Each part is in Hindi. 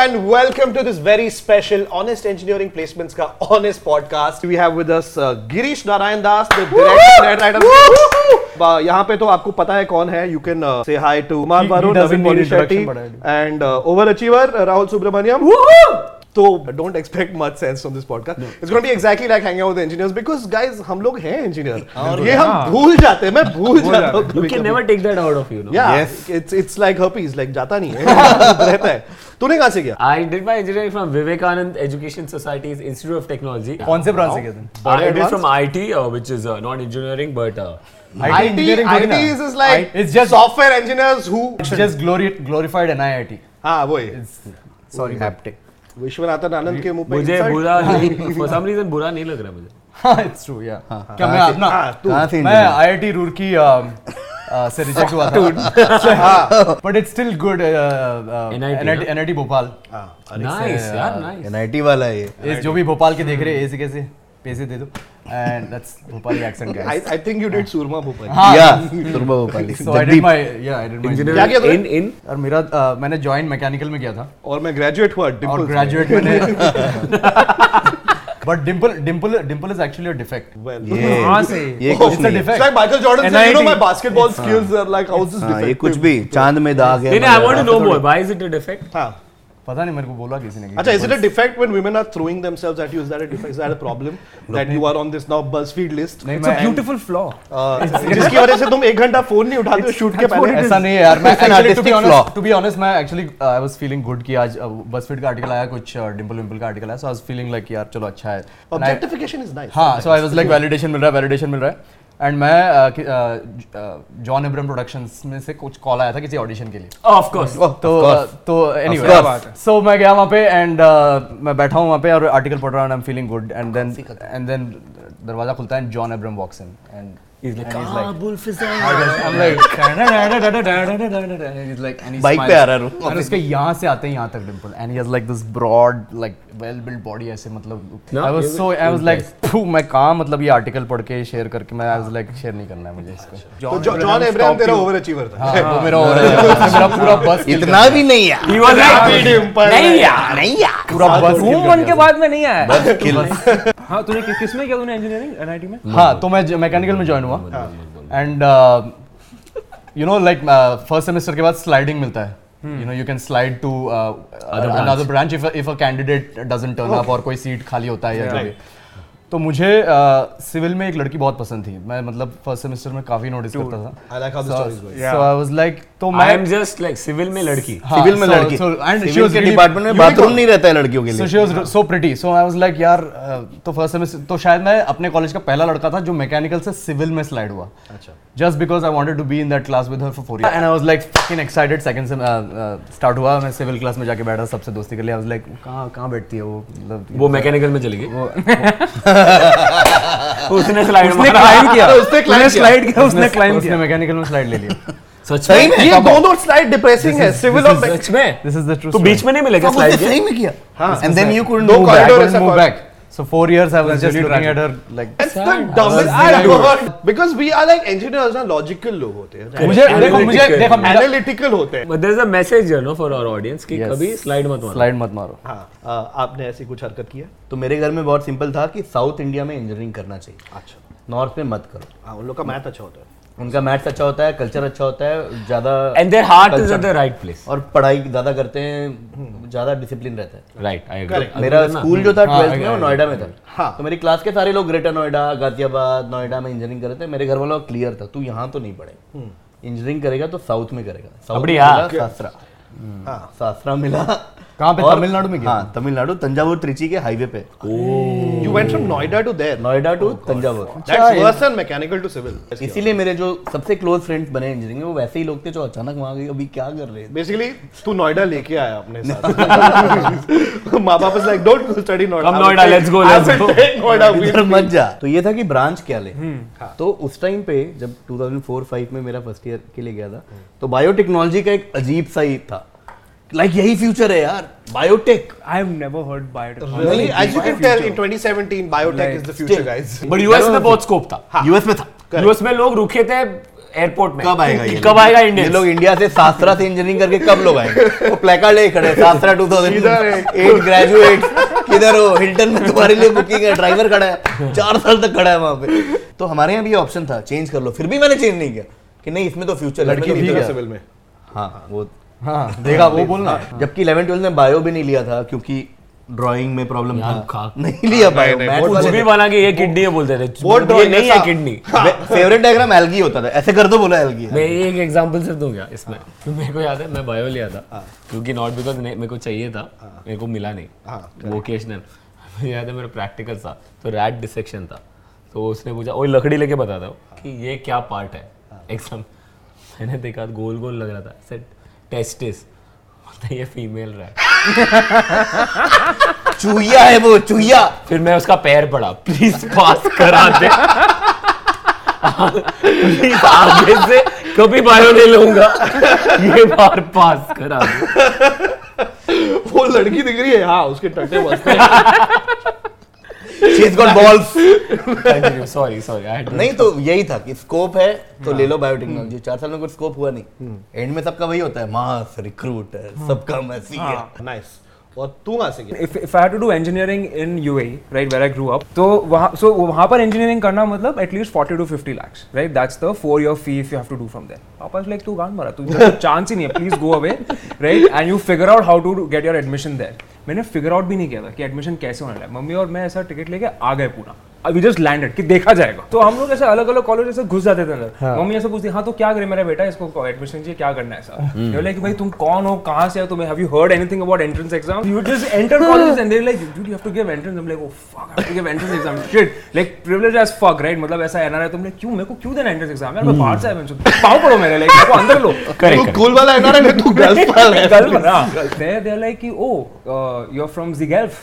And welcome to this very special Honest Engineering Placements ka Honest podcast. We have with us uh, Girish Narayan Das, the director, net writer. Uh, यहाँ पे तो आपको पता है कौन है you can say hi to Kumar Varun Naveen Shetty and overachiever Rahul Subramaniam तो don't expect much sense on this podcast it's gonna be exactly like hanging out with engineers because guys हम लोग हैं इंजीनियर ये हम हाँ। भूल जाते हैं मैं भूल जाता हूँ you can never take that out of you know yes it's it's like herpes like जाता नहीं है रहता है। तूने कहाँ से किया? I did my engineering from Vivekananda education society institute of technology कौन से ब्रांच से किया तूने? I did from IT which is not engineering but IT, IT, IT is, like it's just software engineers who just glorified NIIT. Ah, boy. It's, sorry, haptic. Viswanathan Anand के मुँह पे मुझे बुरा नहीं फॉर सम रीजन बुरा नहीं लग रहा मुझे. हाँ इट्स ट्रू या क्या मैं अपना हाँ, कहाँ से मैं आईआईटी रुड़की um, uh, से रिजेक्ट हुआ था। But it's still good NIT Bhopal nice यार, नाइस एनआईटी वाला है ये। जो भी भोपाल के देख रहे हैं ऐसे कैसे? पैसे दे दो। And that's Bhopali accent I guys I think you did Soorma Bhopal हाँ yeah Soorma Bhopali so I did my yeah I did my क्या? In in. और मेरा uh, मैंने जॉइन मैकेनिकल में किया था। और मैं ग्रेजुएट हुआ और ग्रेजुएट मैंने but dimple dimple dimple is actually a defect well ये कहाँ से? ये कुछ नहीं defect. it's like Michael Jordan said, you know NIT. my basketball skills are like how is this हाँ ये कुछ भी चाँद में दाग है नहीं नहीं, I want to know more. Why is it a defect? हाँ। पता नहीं मेरे को बोला किसी ने अच्छा is it a defect when women are throwing themselves at you? Is that a defect? Is that a problem? That you are on this now BuzzFeed list? नहीं And, मैं ब्यूटीफुल फ्लॉ uh, जिसकी वजह से तुम एक घंटा फ़ोन नहीं उठाते हो शूट के पहले ऐसा नहीं है यार मैं an actually to be honest to be honest मैं actually I was feeling good कि आज बसफीड का आर्टिकल आया कुछ डिम्पल विम्पल का आर्टिकल आया so I was feeling like यार चलो अच्छा है। Objectification is nice. हाँ so I was like validation मिल रहा है वैलिडेशन मिल रहा है। एंड मैं जॉन इब्रम प्रोडक्शंस में से कुछ कॉल आया था किसी ऑडिशन के लिए। ऑफ़ कोर्स तो तो एनीवे सो मैं गया वहाँ पे एंड मैं बैठा हूँ वहाँ पे और आर्टिकल पढ़ रहा हूँ I am feeling good and then and then दरवाज़ा खुलता है and John Abraham walks in and He's like, And he's like- Kabul Fizan. I'm like, and he's like, and he bike पे आ रहा है और उसके यहाँ से आते हैं यहाँ तक dimple and he has like this broad like well build body ऐसे मतलब it was- so I was like nice. मैं कहाँ मतलब ये आर्टिकल पढ़ के शेयर करके मैं आई वाज लाइक शेयर नहीं करना है मुझे इसको तो जॉन एब्राहम तेरा ओवर था। हाँ, वो मेरा और मेरा पूरा बस इतना भी नहीं यार। He was like, नहीं यार. नहीं यार। पूरा बस घूम वन के बाद में नहीं आया। बस किल हाँ तूने कि- किसमें किया तूने इंजीनियरिंग एनआईटी में? हाँ तो मैं मैकेनिकल में ज्वाइन हुआ uh, and you know like first semester के बाद स्लाइडिंग मिलता है you know you can slide to uh, another branch if a, if a candidate doesn't turn up और कोई सीट खाली होता है या जो भी तो मुझे सिविल में एक लड़की बहुत पसंद थी। मैं मतलब फ़र्स्ट सेमेस्टर में काफ़ी नोटिस करता था। सो आई वाज लाइक तो में लड़की. हाँ, सिविल में लड़की। डिपार्टमेंट में बाथरूम नहीं रहता है लड़कियों के यार uh, तो फ़र्स्ट सेमेस्टर तो शायद मैं अपने कॉलेज का पहला लड़का था जो मैकेनिकल से सिविल में स्लाइड हुआ। अच्छा। Just because I wanted to be in that class with her for four and I was like fucking excited second से स्टार्ट हुआ। मैं सिविल क्लास में जाके बैठा सबसे दोस्ती कर लिया। आई वाज लाइक कहाँ कहाँ बैठती है वो? मतलब वो मैकेनिकल में चली गई. उसने स्लाइड उसने. क्लाइम किया। उसने क्लाइम किया। स्लाइड किया उसने क्लाइम किया। मैकेनिकल में स्लाइड ले लिया। सच में? ये दोनों स्लाइड डिप्रेसिंग है। सिविल और सच में? दिस इज़ द ट्रू तो बीच में नहीं मिलेगा स्लाइड सही में किया। हाँ and then you couldn't move back back so four years I was just tragic. At her like That's the dumbest thing I've ever heard. Because we are like engineers ना logical लोग होते हैं मुझे देखो मुझे देखो analytical होते हैं. But there is a message here, no, for our audience कि कभी स्लाइड मत मारो. स्लाइड मत मारो। हाँ आपने ऐसी कुछ हरकत की है? तो मेरे घर में बहुत सिंपल था कि साउथ इंडिया में इंजीनियरिंग करना चाहिए। अच्छा। नॉर्थ में मत करो। हाँ उन लोग का मैथ अच्छा होता है। उनका मैथ्स अच्छा होता है कल्चर अच्छा होता है ज़्यादा and their heart is at the right place और पढ़ाई ज़्यादा करते हैं ज़्यादा डिसिप्लिन रहता है। राइट आई एग्री मेरा स्कूल जो था 12th में वो नोएडा में था। हाँ। तो मेरी क्लास के सारे लोग ग्रेटर नोएडा गाजियाबाद नोएडा में इंजीनियरिंग करते हैं मेरे घर वालों का क्लियर था तू यहाँ तो नहीं पढ़े इंजीनियरिंग हम्म। करेगा तो साउथ में करेगा। साउथ में शास्त्रा हाँ। शास्त्रा मिला। कहाँ पे? तमिलनाडु में हाँ तमिलनाडु तंजावुर त्रिची के हाईवे पे। you went from Noida to there? Noida to Thanjavur. Mechanical to civil इसीलिए मेरे जो सबसे क्लोज फ्रेंड्स बने इंजीनियरिंग में वो वैसे ही लोग थे जो अचानक वहाँ गए अभी क्या कर रहे थे बेसिकली तू नोएडा लेके आया अपने साथ। माँ बाप like don't study Noida Come Noida, let's go, let's go. Noida इधर मत जा। तो ये था कि ब्रांच क्या ले। तो उस टाइम पे जब 2004-5 में मेरा फ़र्स्ट ईयर के लिए गया था तो बायोटेक्नोलॉजी का एक अजीब सा ही था। लाइक यही फ्यूचर है यार. Biotech I have never heard biotechnology. Really? As you can tell, in 2017, biotech is the future, guys. But US में बहुत स्कोप था. यूएस में था. यूएस में लोग रुके थे एयरपोर्ट में. कब आएगा ये कब आएगा ये इंडिया लोग इंडिया से शास्त्रा से इंजीनियरिंग करके कब लोग आएँगे? वो प्लेकार्ड लेके खड़े हैं, शास्त्रा 2008 ग्रेजुएट किधर हो? हिल्टन में तुम्हारे लिए बुकिंग है. ड्राइवर खड़ा है. चार साल तक खड़ा है वहाँ पे. तो हमारे यहाँ भी ये ऑप्शन था. चेंज कर लो. फिर भी मैंने चेंज नहीं किया. कि नहीं इसमें तो फ्यूचर लड़की थी क्या सिविल में. हाँ वो हाँ देखा वो बोलना। जबकि 11 12 में बायो भी नहीं लिया था क्योंकि ड्राइंग में प्रॉब्लम था। नहीं लिया बायो कुछ भी बना के ये किडनी है बोलते थे वो ये नहीं है किडनी फेवरेट डायग्राम एल्गी होता था। ऐसे कर दो बोला एल्गी मैं एक एग्जांपल सिर्फ़ दूँगा इसमें। तो मेरे को याद है मैं बायो लिया था। क्योंकि नॉट बिकॉज़ मेरे को चाहिए था मेरे को मिला नहीं। वोकेशनल याद है मेरा प्रैक्टिकल था। तो रैट डिसेक्शन था। तो उसने पूछा वो लकड़ी लेके बता दो कि ये क्या पार्ट है? एग्ज़ाम मैंने देखा गोल गोल लग रहा था। सेट टेस्टिस बोलता ये फीमेल रैट चूहिया है वो चूहिया। फिर मैं उसका पैर पड़ा प्लीज़ पास करा दे। प्लीज़ आगे से कभी बायो नहीं लूँगा। ये बार पास करा दे। वो लड़की दिख रही है हाँ उसके टट्टे बसते हैं she got balls continue sorry sorry नहीं तो यही था कि स्कोप है तो ले लो बायोटेक्नोलॉजी चार साल में कुछ स्कोप हुआ नहीं एंड में सबका वही होता है मास रिक्रूटर सबका मैसी है नाइस और तू कहाँ से गया if, if I had to do engineering in UAE, right, where I grew up, तो वहाँ so वहाँ पर engineering करना मतलब at least 40 to 50 lakhs, right? That's the four year fee if you have to do from there. पापा like तू गान मारा, तू चांस ही नहीं है, please go away, right? And you figure out how to get your admission there. मैंने फिगर आउट भी नहीं किया था कि एडमिशन कैसे होने लगा। मम्मी और मैं ऐसा टिकट लेके आ गए पूरा वी जस्ट लैंडेड कि देखा जाएगा। तो हम लोग ऐसे अलग अलग कॉलेज ऐसे घुस जाते थे अंदर मम्मी ऐसे पूछती हाँ तो क्या करे मेरा बेटा? इसको एडमिशन चाहिए क्या करना है ऐसा? ये लाइक भाई तुम कौन हो? कहाँ से हो तुम्हें? Have you heard anything about entrance exam you just enter college and they like do you have to give entrance hmm like oh fuck I have to give entrance exam shit like privilege as fuck right मतलब ऐसा एनआरआई तुमने क्यों? मेरे को क्यों देना एंट्रेंस एग्ज़ाम यार मैं बाहर से आया मैं पाँव पड़ो मेरे लाइक को अंदर लो. तू कूल वाला है ना तू गर्ल्स वाला है। Gulf, हाँ. There they're like, oh, uh, you're from the Gulf.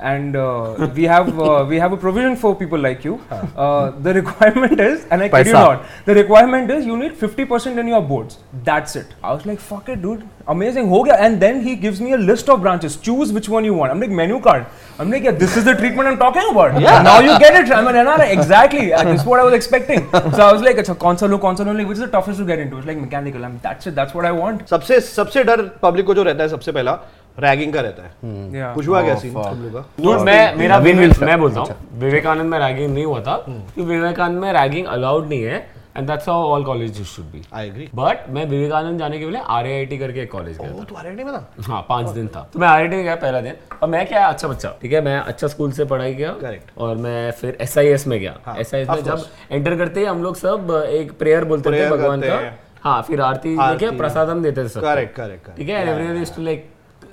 And uh, we have uh, we have a provision for people like you. Uh, the requirement is, and I kid you Paisa. not, the requirement is you need 50% in your boards. That's it. I was like, fuck it, dude, amazing, ho gaya. And then he gives me a list of branches. Choose which one you want. I'm like menu card. I'm like, yeah, this is the treatment I'm talking about. Yeah. Now you get it. I'm an NRI. Exactly. Uh, this is what I was expecting. So I was like, अच्छा कौन सा लो कौन सा लो like which is the toughest to get into? It's like mechanical. I'm that's it. That's what I want. सबसे सबसे डर पब्लिक को जो रहता है सबसे पहला रैगिंग का रहता है। कुछ हुआ क्या सीन तुम लोग का? मैं मेरा मैं, मैं बोलता हूँ विवेकानंद में रैगिंग नहीं हुआ था क्योंकि विवेकानंद में रैगिंग अलाउड नहीं है and that's how all college should be I agree but मैं विवेकानंद जाने के लिए आर करके एक कॉलेज गया था। तू आरआईटी में था? हाँ पाँच दिन था। तो मैं आर में गया पहला दिन और मैं क्या अच्छा बच्चा ठीक है मैं अच्छा स्कूल से पढ़ाई किया Correct. और मैं फिर एसआईएस में गया। एसआईएस में of जब. एंटर करते ही हम लोग सब एक प्रेयर बोलते थे Prayer भगवान का। हैं। हाँ फिर आरती में। आरती। प्रसादम देते थे सब। करेक्ट करेक्ट ठीक है एवरीवन इज़ टू लाइक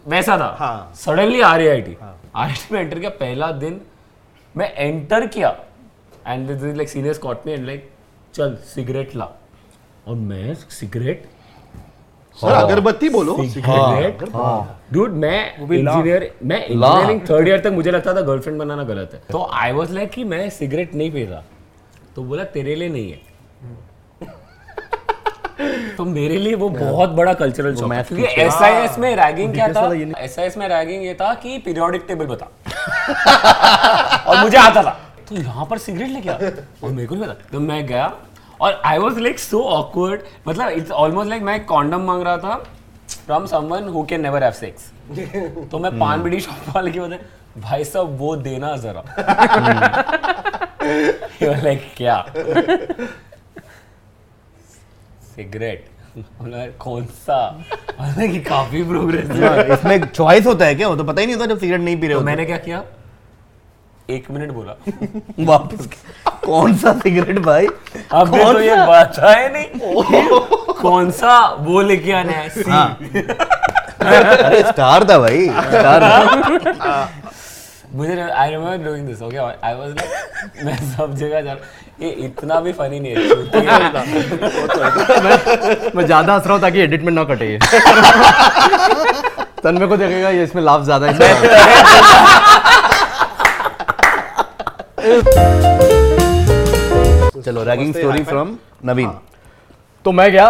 वैसा था। हाँ। Suddenly R I T R में एंटर किया पहला दिन मैं एंटर किया। And this is like senior caught me and like चल सिगरेट ला। और मैं सिगरेट सर अगरबत्ती बोलो। सिगरेट डूड मैं इंजीनियर मैं इंजीनियरिंग थर्ड ईयर तक मुझे लगता था गर्लफ्रेंड बनाना गलत है। तो आई वाज लाइक कि मैं सिगरेट नहीं पीता तो बोला तेरे लिए नहीं है। तो मेरे लिए वो बहुत बड़ा कल्चरल शॉक है क्योंकि एसआईएस में रैगिंग क्या था? एसआईएस में रैगिंग ये था कि पीरियोडिक टेबल बता। और मुझे आता था। तो यहाँ पर सिगरेट लेके आ। और मेरे को नहीं पता। तो मैं गया और I was like so awkward मतलब इट्स ऑलमोस्ट लाइक मैं कॉन्डम मांग रहा था from someone who can never have sex तो मैं पान बीड़ी शॉप वाले की बोले भाई साहब वो देना जरा। लाइक क्या? सिगरेट। कौन सा? कि काफ़ी प्रोग्रेस है। इसमें चॉइस होता है क्या? वो तो पता ही नहीं होता जब सिगरेट नहीं पी रहे तो मैंने क्या किया? एक मिनट बोला। वापस कौन सा सिगरेट भाई? अब तो ये बात है नहीं। कौन सा? वो लेके आना है। सी। अरे स्टार था भाई स्टार था। मुझे I remember doing this okay I was like मैं सब जगह जा रहा ये इतना भी फनी नहीं है चूतिया मैं ज़्यादा हंस रहा हूँ ताकि एडिट में ना कटे ये। तन्मय को देखेगा ये इसमें लाभ ज़्यादा है। चलो रैगिंग स्टोरी फ्रॉम नवीन। तो मैं गया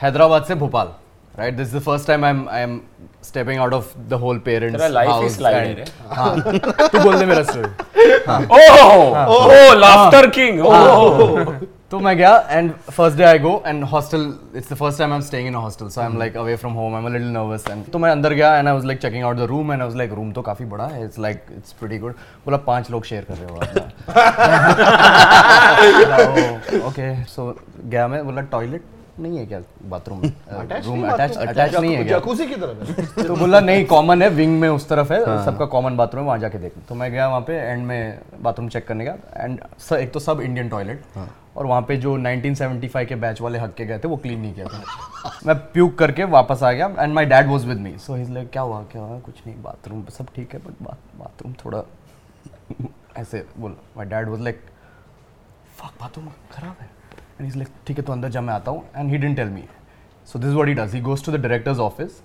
हैदराबाद से Bhopal. Right? This is the first time i'm i'm stepping out of the whole parents तेरा life house is and- है हाँ। तू बोल दे मेरा story ओह! Oh laughter king oh! तो मैं गया and first day I go and hostel it's the first time I am staying in a hostel so I am like away from home I am little nervous and तो मैं अंदर गया and I was like checking out the room and I was like room तो काफ़ी बड़ा है it's like it's pretty good बोला पाँच लोग शेयर कर रहे हो आप ओके सो गया मैं बोला टॉयलेट नहीं है क्या बाथरूम में रूम अटैच अटैच नहीं है। क्या? जकूजी की तरफ़ है। तो बोला नहीं कॉमन है विंग में उस तरफ़ है सबका कॉमन बाथरूम है वहाँ जाके देख। तो मैं गया वहाँ पे एंड में बाथरूम चेक करने का एंड एक तो सब इंडियन टॉयलेट और वहाँ पे जो 1975 के बैच वाले हक के गए थे वो क्लीन नहीं किया था। मैं प्यूक करके वापस आ गया and my dad was with me so his like क्या हुआ क्या हुआ? कुछ नहीं बाथरूम सब ठीक है बट बाथरूम थोड़ा ऐसे बोला। My dad was like fuck bathroom खराब है। एंड इज़ लाइक ठीक है तो अंदर जब मैं आता हूँ. And he didn't tell me so this what he does he goes to the director's office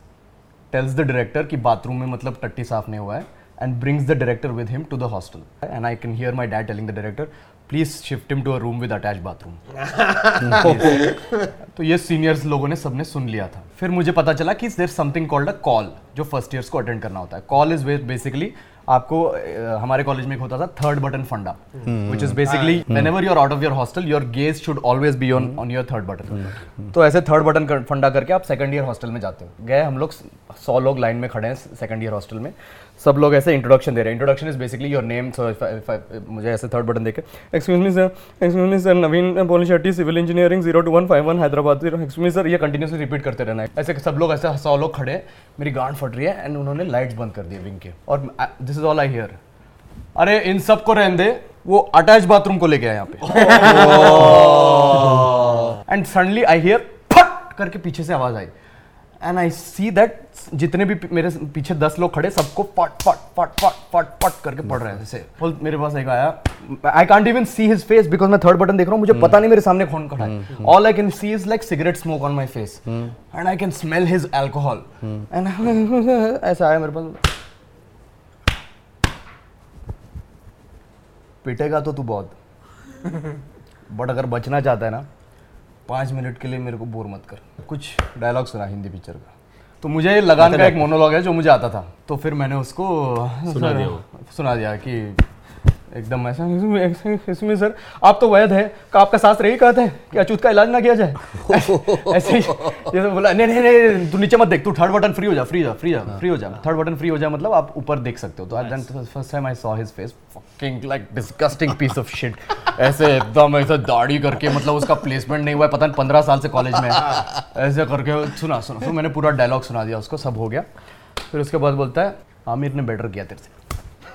tells the director कि बाथरूम में मतलब टट्टी साफ़ नहीं हुआ है and brings the director with him to the hostel and I can hear my dad telling the director please shift him to a room with attach bathroom तो ये सीनियर्स लोगों ने सबने सुन लिया था। फिर मुझे पता चला कि there something called a call जो फ़र्स्ट ईयर्स को अटेंड करना होता है। कॉल इज़ बेसिकली आपको हमारे कॉलेज में एक होता था थर्ड बटन फंडा which is basically whenever you're out of your hostel your gaze should always be on on your third button तो ऐसे थर्ड बटन फंडा करके आप सेकंड ईयर हॉस्टल में जाते हो। गए हम लोग सौ लोग लाइन में खड़े हैं सेकंड ईयर हॉस्टल में। सब लोग ऐसे इंट्रोडक्शन दे रहे हैं। Introduction is basically your name so मुझे ऐसे थर्ड बटन देखे excuse me sir excuse me sir Naveen Poli Shetty civil engineering zero two one five one Hyderabad excuse me sir ये कंटिन्यूसली रिपीट करते रहना है। ऐसे सब लोग ऐसे सौ लोग खड़े हैं। मेरी गांड फट रही है एंड उन्होंने लाइट्स बंद कर दिए विंग के। और this is all I hear अरे इन सबको रहने दे। वो अटैच बाथरूम को लेके आए यहाँ पे। एंड सडनली आई हियर फट करके पीछे से आवाज़ आई। एंड आई सी दैट जितने भी मेरे पीछे दस लोग खड़े सबको फट फट फट फट फट फट करके पढ़ रहे हैं। जैसे बोल मेरे पास एक आया I can't even see his face because मैं थर्ड बटन देख रहा हूँ मुझे पता नहीं मेरे सामने कौन खड़ा है। All I can see is like cigarette smoke on my face and I can smell his alcohol and ऐसा आया मेरे पास। पिटेगा तो तू बहुत। बट अगर बचना चाहता है ना पाँच मिनट के लिए मेरे को बोर मत कर। कुछ डायलॉग सुना हिंदी पिक्चर का। तो मुझे लगान का एक मोनोलॉग है जो मुझे आता था। तो फिर मैंने उसको सुना दिया सुना दिया कि एकदम ऐसा इसमें सर आप तो वैद है का आपका शास्त्र रही कहते हैं कि अचूत का इलाज ना किया जाए? ऐसे ही जैसे बोला नहीं नहीं नहीं तू नीचे मत देख तू थर्ड बटन फ्री हो जा फ्री जा फ्री जा फ्री हो जा थर्ड बटन फ्री हो जा मतलब आप ऊपर देख सकते हो. तो then first time I saw his face fucking like disgusting piece of shit ऐसे एकदम ऐसे दाढ़ी करके मतलब उसका प्लेसमेंट नहीं हुआ है पता नहीं पंद्रह साल से कॉलेज में ऐसे करके सुना सुना फिर मैंने पूरा डायलॉग सुना दिया उसको सब हो गया। फिर उसके बाद बोलता है आमिर ने बेटर किया तेरे से।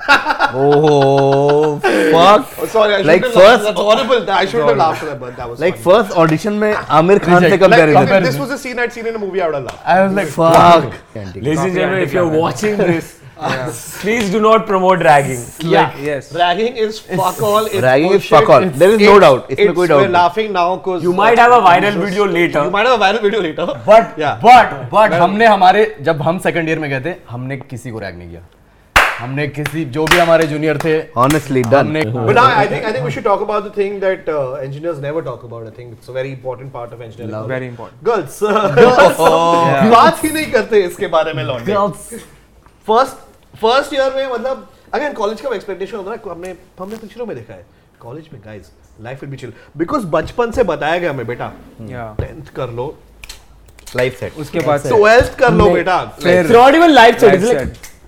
Oh, fuck. Oh, sorry, I Like first- That's horrible. That, I shouldn't have laughed at that, but that was Like funny. first audition में आमिर खान से Like, comparison if this was a scene I'd seen in a movie, I would have laughed. I was like fuck Ladies and gentlemen, if you're watching this, please do not promote ragging. Yeah. Yes. Ragging is fuck all. It's ragging is fuck all. It's- There is no it's- doubt. it's- कोई doubt We're laughing now because You might have a viral video later. You might have a viral video later. But Yeah. But but हमने हमारे जब हम सेकंड ईयर में गए थे हमने किसी को रैग नहीं किया हमने किसी जो भी हमारे जूनियर थे honestly done हमने But now I think I think we should talk about the thing that uh, engineers never talk about. I think it's a very important part of engineering. Love. Very important. Girls, girls बात ही नहीं करते इसके बारे में लौंडे फ़र्स्ट फ़र्स्ट ईयर में मतलब अगेन कॉलेज का एक्सपेक्टेशन होता है हमने हमने पिक्चरों में देखा है कॉलेज में guys life will be chill because बचपन से बताया गया हमें बेटा. टेंथ कर लो life set उसके बाद से ट्वेल्थ कर लो बेटा It's not even life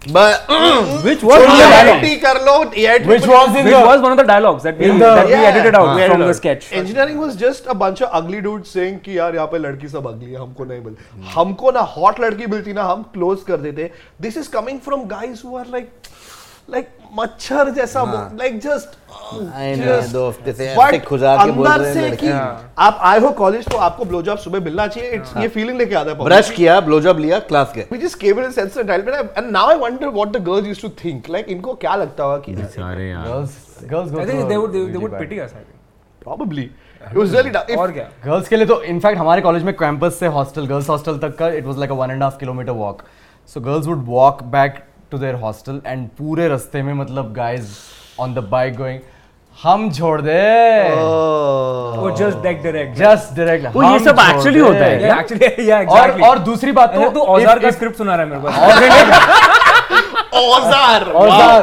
like, but Which was one the dialogue. IIT कर लो EIT which was in Which the was one of the dialogues that we, the- that we Yeah. edited out uh, from the sketch. Engineering was just a bunch of ugly dudes saying कि यार यहाँ पे लड़की सब ugly है हमको नहीं मिलती हमको ना hot लड़की मिलती ना हम close कर देते This is coming from guys who are like like मच्छर जैसा लाइक जस्ट I दो हफ़्ते से ऐसे खुजा के बोल रहे हैं कि आप आए हो कॉलेज तो आपको ब्लो जॉब सुबह मिलना चाहिए इट्स ये फीलिंग लेके आता है ब्रश किया ब्लोजॉब लिया क्लास गए We just came in a sense of entitlement and now I wonder what the girls used to think इनको क्या लगता होगा कि girls girls go I through think a they would they, really they would bad- pity us. I think. probably it was really tough. और क्या? गर्ल्स के लिए तो इनफैक्ट हमारे कॉलेज में कैंपस से हॉस्टल गर्ल्स हॉस्टल तक का it was like a one and half kilometre walk so girls would walk back to their hostel and पूरे रस्ते में मतलब guys on the bike going हम छोड़ दे। वो जस्ट डायरेक्ट होता है। दूसरी बात तो तू औज़ार का स्क्रिप्ट सुना रहा है मेरे को। औज़ार औज़ार औज़ार।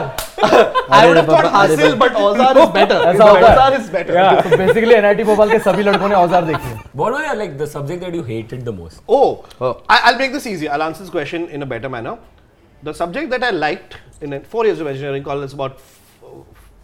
औज़ार के सभी लड़कों ने औज़ार देखे। बोलो in a better manner The subject that I liked in four years of engineering college is about f-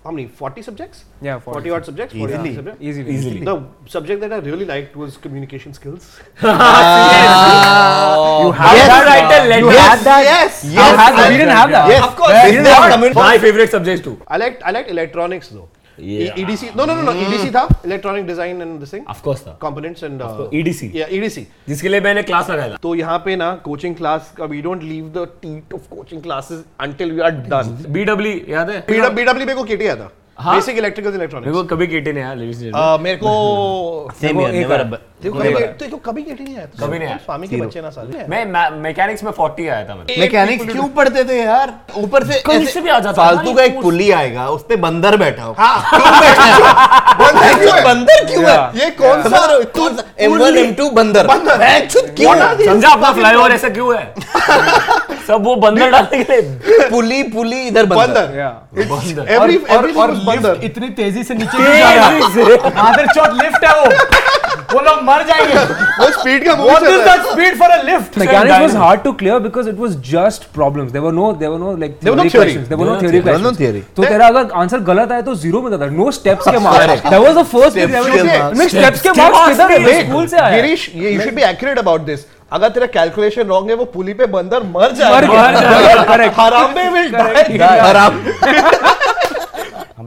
how many? 40 subjects? Yeah, 40 40 odd subjects? 40 odd subjects? Easily. easily The subject that I really liked was communication skills. Ah, ah. You have Yes. that right there. You had that. Yes. You have that. We didn't have that. Yes, Of course. Yes, We didn't have coming- my favorite subjects too I liked I liked electronics though. E- EDC. No, no, no, no. EDC था electronic design and this thing. of course था Components and uh, EDC. Yeah, EDC. जिसके लिए मैंने क्लास लगाया था तो यहाँ पे ना कोचिंग क्लास का we don't leave the teat of coaching classes until we are done BW याद है BW मेरे को केटी आया था हाँ? बेसिक इलेक्ट्रिकल मेरे को कभी केटे नहीं आया मेरे को Same here, एक never देखो कभी देखो कभी नहीं आया कभी नहीं आया। स्वामी के बच्चे ना साले। मैं मैकेनिक्स में 40 आया था मैं। मैकेनिक्स क्यों पढ़ते थे यार? ऊपर से कहीं भी आ जाता फालतू का एक पुली आएगा उस पे बंदर बैठा हो। हाँ। क्यों बैठा? बंदर क्यों है? बंदर क्यों है? ये कौन सा रहे हो? कौन सा M1 M2 बंदर। हैं, क्यों? समझा अपना फ्लाईओवर ऐसा क्यों है? सब वो बंदर डालने के लिए। पुली पुली इधर बंदर। बंदर। एवरी और, और, और बंदर। इतनी तेज़ी से नीचे जा रहा है? लिफ्ट है वो। वो लोग मर जाएँगे। वो स्पीड का move what is that speed for a lift mechanic was hard to clear because it was just problems there were no there were no like there were no theory there were no theory तो तेरा अगर आंसर गलत आया तो ज़ीरो में जाता नो स्टेप्स के marks that was the first thing steps के मार्क्स किधर है स्कूल से आया Girish you should be accurate about this अगर तेरा कैलकुलेशन रॉन्ग है वो पुली पे बंदर मर जाएगा। Harambe will die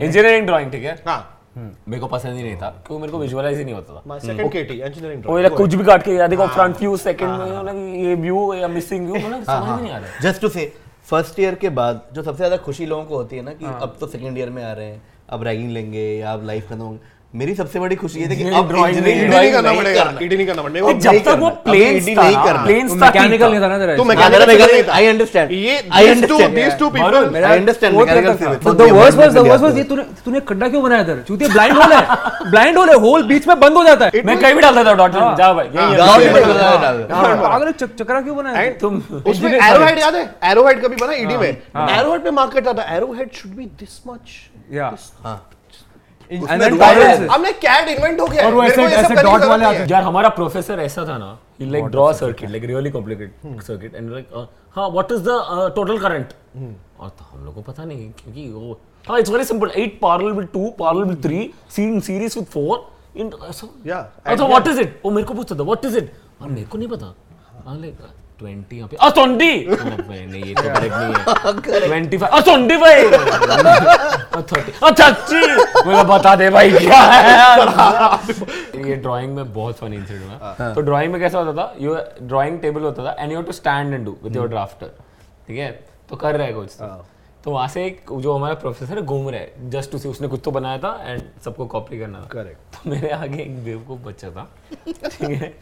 engineering drawing ठीक है? हाँ। मेरे को पसंद ही नहीं था क्योंकि मेरे को विजुअलाइज ही नहीं होता था। माय सेकंड केटी इंजीनियरिंग वो ये कुछ भी काट के या देखो फ्रंट व्यू सेकंड में मतलब ये व्यू या मिसिंग व्यू मतलब समझ नहीं आ रहा just to say first year के बाद जो सबसे ज़्यादा खुशी लोगों को होती है ना कि अब तो सेकंड ईयर में आ रहे हैं अब रैगिंग लेंगे या अब लाइफ खत्म होंगे मेरी सबसे बड़ी खुशी ये थी कि अब नहीं- करना पड़ेगा। ईडी नहीं करना पड़ेगा जब तक वो। प्लेन्स नहीं करना। प्लेन्स तो था मैकेनिकल नहीं था ना तेरा तो मैकेनिकल मैकेनिकल नहीं था। आई अंडरस्टैंड ये I understand these two Varun, people मेरा I understand fourth year mechanical तक था। civil. तो Fourth the year worst was the में worst was भी ये तूने तूने खड्डा क्यों बनाया इधर? चूतिया ब्लाइंड होल है। ब्लाइंड होल है होल बीच में बंद हो जाता है। मैं कहीं भी डालता था डॉट जा भाई है। हाँ, पागल है, चक- चकरा क्यों बनाया? तुम उसमें एरोहेड याद है? एरोहेड कभी बना? ईडी में। एरोहेड पे मार्क करता था arrowhead should be this much रुका है। Tolerances. इन्वेंट हो। गया और वो ऐसे- ऐसे करने की dot ज़रूरत वाले आते यार हमारा प्रोफेसर ऐसा था ना ही। Like draw circuit like really complicated circuit and like हाँ what is the total current और तो हम लोग को पता नहीं क्योंकि वो हाँ it's very simple 8 parallel with 2 parallel with 3 in series with 4 in ऐसा Yeah. अच्छा व्हाट इज़ इट वो मेरे को पूछता था व्हाट इज़ इट और मेरे को नहीं पता। हाँ लाइक 20 यहाँ पे। आ 20 नहीं ये तो करेक्ट नहीं है। 25 आ 25 आ 30 आ 30 मुझे बता दे भाई क्या है ये ड्राइंग में बहुत फनी इंसिडेंट हुआ। तो ड्राइंग में कैसा होता था? यू ड्राइंग टेबल होता था and you to stand and do with your drafter ठीक है? तो कर रहे कुछ। तो। वहाँ से एक जो हमारा प्रोफेसर है घूम रहा। है जस्ट टू सी उसने कुछ तो बनाया था एंड सबको कॉपी करना था। Correct. तो मेरे आगे एक बेवकूफ़ बच्चा था। ठीक है?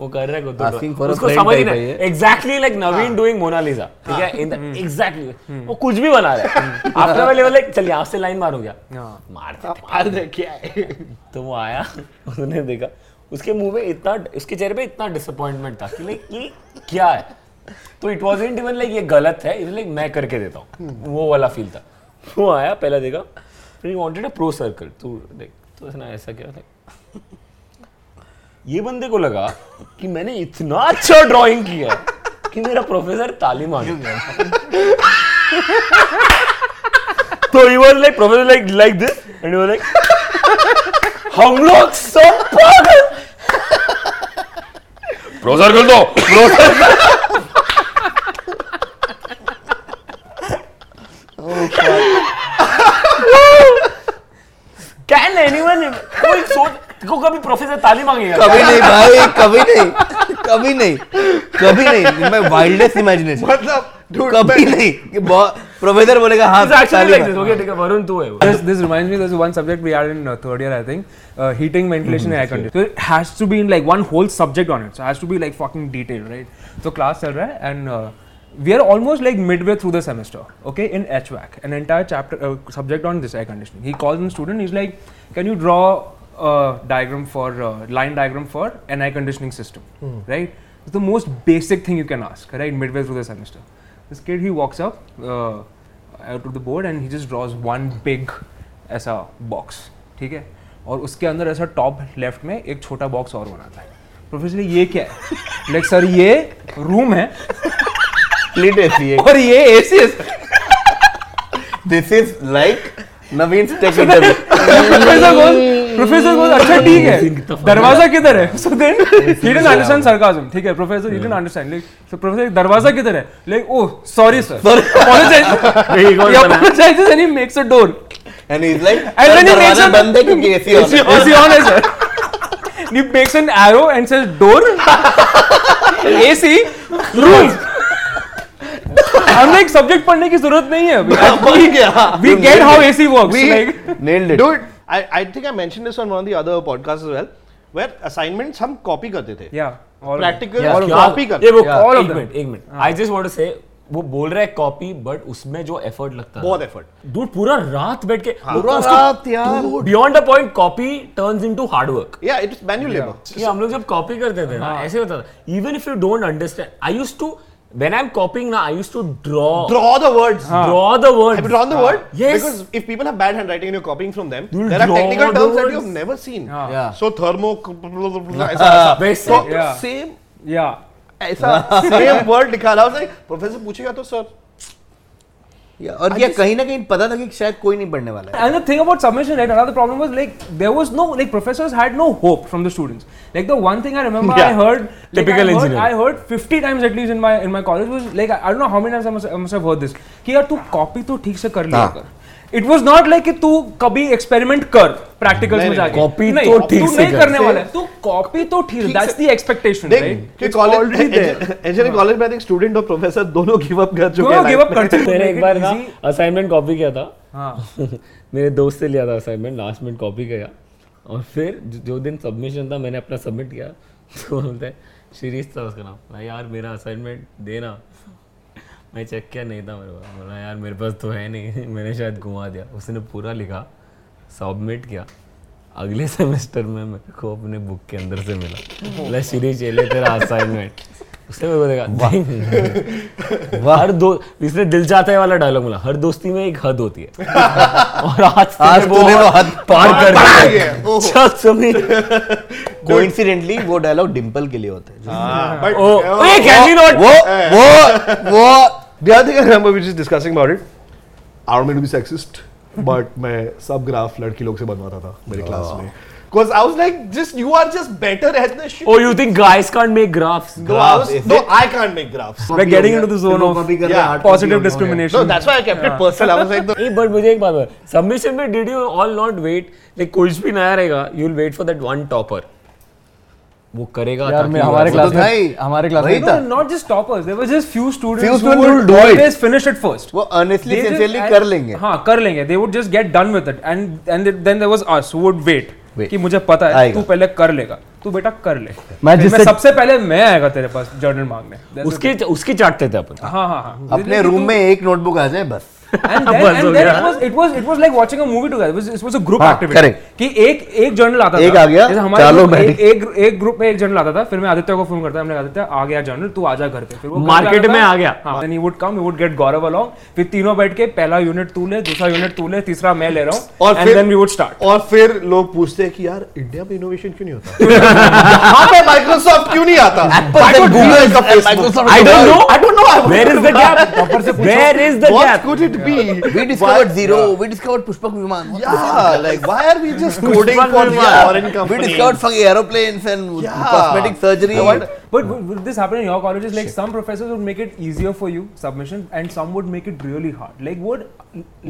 वो कर रहा है कुछ तो। उसको समझ ही नहीं है exactly like Naveen doing Mona Lisa ठीक है? इन एग्जैक्टली वो कुछ भी बना रहा है। आफ्टर वाले वाले चल यहाँ से लाइन मारो क्या? मारते मार दे क्या तो वो आया उसने देखा। उसके मुँह में इतना उसके चेहरे पे इतना डिसअपॉइंटमेंट था कि लाइक ये क्या है? तो it wasn't even like ये गलत है इवन लाइक मैं करके देता हूँ। वो वाला फील था। वो आया पहला देखा फिर वांटेड अ प्रो सर्कल तू देख तो उसने ऐसा किया था ये बंदे को लगा कि मैंने इतना अच्छा ड्राइंग किया है कि मेरा प्रोफेसर ताली मार तो he was like professor like like this and he was like हम लोग सब पागल प्रो सर्कल दो। प्रो कैन एनीवन कोई सोच को कभी प्रोफेसर ताली मांगेगा कभी नहीं भाई कभी नहीं कभी नहीं कभी नहीं मैं वाइल्डेस्ट इमेजिनेशन मतलब कभी नहीं राइट सो क्लास चल रहा है and we are almost like midway through the semester okay in HVAC an entire chapter subject on this air conditioning he call in student is like can you draw diagram for line diagram for an air conditioning system right the most basic thing you can ask right midway through the semester this kid he walks up out of the board and he just draws one big ऐसा बॉक्स ठीक है? और उसके अंदर ऐसा टॉप लेफ़्ट में एक छोटा बॉक्स और बनाता है। प्रोफेसर ये क्या है? लाइक सर ये रूम है। स्प्लिट एसी है और ये एसी है। This is like Naveen take interview professor goal professor गोल अच्छा ठीक है। दरवाज़ा किधर है? So then he didn't understand sarcasm ठीक है? Professor he didn't understand like so professor दरवाज़ा किधर है? Like oh sorry sir apologise he apologizes and he makes a door. And he is like And then he makes दरवाज़ा a- बंद है क्योंकि एसी ऑन है. AC on है and he makes an arrow and says door? AC? Room. हम एक सब्जेक्ट पढ़ने की ज़रूरत नहीं है अभी। we get how AC works We- like nailed it Dude, I, I think I mentioned this on one of the other podcasts as well, where assignments हम copy करते थे. yeah all Practical Yeah, और क्या- करते ये वो Yeah. All of एक मिनट एक minute I just want to say वो बोल रहा है कॉपी बट उसमें जो एफर्ट लगता बहुत effort. डूड पूरा रात बैठ के पूरा रात यार। Beyond the point copy turns into hard work Yeah, it was manual labor. कि हम लोग जब कॉपी करते थे ना ऐसे होता था। Even if you don't understand I used to when I'm copying now, I used to draw. Draw the words. Huh. draw the words. Have you drawn the huh. word? Yes. Because if people have bad handwriting and you're copying from them, You'll there are technical the terms that words. you've never seen. Yeah. yeah. So thermo, uh, ऐसा. So Yeah. same yeah ऐसा सेम वर्ड लिखा रहा. है was like, पूछेगा तो और ये कहीं ना कहीं पता था कि शायद कोई नहीं पढ़ने वाला है। And the thing about submission right another problem was like there was no like professors had no hope from the students like the one thing I remember I heard typical engineer I heard 50 times at least in my in my college was like I don't know how many times I must have heard this कि यार तू कॉपी तो ठीक से कर हाँ। ले कर। It was not like कि तू कभी experiment कर practicals नहीं, में जाके. copy नहीं, तो ठीक से नहीं करने वाला है. तू copy तो ठीक. The expectation, देख right? कि कॉलेज. इंजीनियरिंग कॉलेज में आई स्टूडेंट और प्रोफेसर दोनों गिव अप कर चुके हैं give up life में. करते हैं. मैंने एक बार ना असाइनमेंट कॉपी किया था हाँ. मेरे दोस्त से लिया था असाइनमेंट लास्ट मिनट कॉपी किया और फिर जो- दिन सबमिशन था मैंने अपना सबमिट किया तो बोलते हैं शीरीष था उसका नाम भाई यार मेरा असाइनमेंट देना मैं चेक किया नहीं था मेरे पास बोला यार मेरे पास तो है नहीं। मैंने शायद घुमा दिया। उसने पूरा लिखा सबमिट किया। अगले सेमेस्टर में मेरे को अपने बुक के अंदर से मिला। बोला श्री चेले तेरा असाइनमेंट उसने मेरे को देखा वाह। हर दो इसने दिल चाहता है वाला डायलॉग बोला हर दोस्ती में एक हद होती है। और आज आज वो हद पार कर Trust me. कोइंसिडेंटली वो डायलॉग डिंपल के लिए होता है। हाँ, Oh, oh, can we not? वो वो वो other thing I remember we were just discussing about it. I don't mean to be sexist, मैं सब ग्राफ लड़की लोग से बनवाता था मेरी क्लास में. Because I was like, just you are just better at the shit. Oh, you think guys can't make graphs? no, I was, Graph, no, is it? I can't make graphs. We're getting into the zone of copy कर रहे Yeah, हैं, hard copy positive हो गया. discrimination. No, that's why I kept it personal. I was like, the, नहीं but मुझे एक बात बता सबमिशन में did you all not wait like कुछ भी नया रहेगा you will wait for that one topper वो करेगा यार ताकि मैं हमारे वो- क्लास तो था ही। में हमारे क्लास वही में था। No, not just toppers. There were just few students Few who students would who will do it. always finish it first. वो honestly They just- sincerely and- कर लेंगे हाँ कर लेंगे they would just get done with it and and then there was us who would wait Wait. कि मुझे पता है तू पहले कर लेगा। तू बेटा कर ले। मैं जिससे- सबसे पहले मैं आएगा तेरे पास जर्नल मांगने। उसकी उसकी चाटते थे अपन। हाँ हाँ हाँ। अपने रूम में एक नोटबुक आ जाए बस। And then, बस हो and then गया। it was it was it was like watching a movie together. It was it was a group हाँ, activity. correct. कि एक एक जर्नल आता एक था आ गया, जैसे हमारे चारों group- बैठ एक एक एक ग्रुप में एक जर्नल आता था फिर मैं आदित्य को फ़ोन करता हमने कहा आदित्य आ गया जर्नल तू आजा घर पे फिर वो घर पे Market आता में था, आ गया। हाँ then he would come he would get Gaurav along फिर तीनों बैठ के पहला यूनिट तू ले दूसरा यूनिट तू ले तीसरा मैं ले रहा हूँ we would start और फिर लोग पूछते हैं कि यार इंडिया में इनोवेशन क्यों नहीं होता यहाँ पे माइक्रोसॉफ्ट क्यों नहीं आता का I don't know. I don't know. I- Where is the gap? Where is the What gap? could be? we discovered zero Yeah. we discovered pushpak viman Yeah, like why are we just coding for the Viman. foreign we discovered fucking aeroplanes and Yeah. cosmetic surgery But would, would this happen in your colleges? Like Shit. some professors would make it easier for you submission, and some would make it really hard. Like would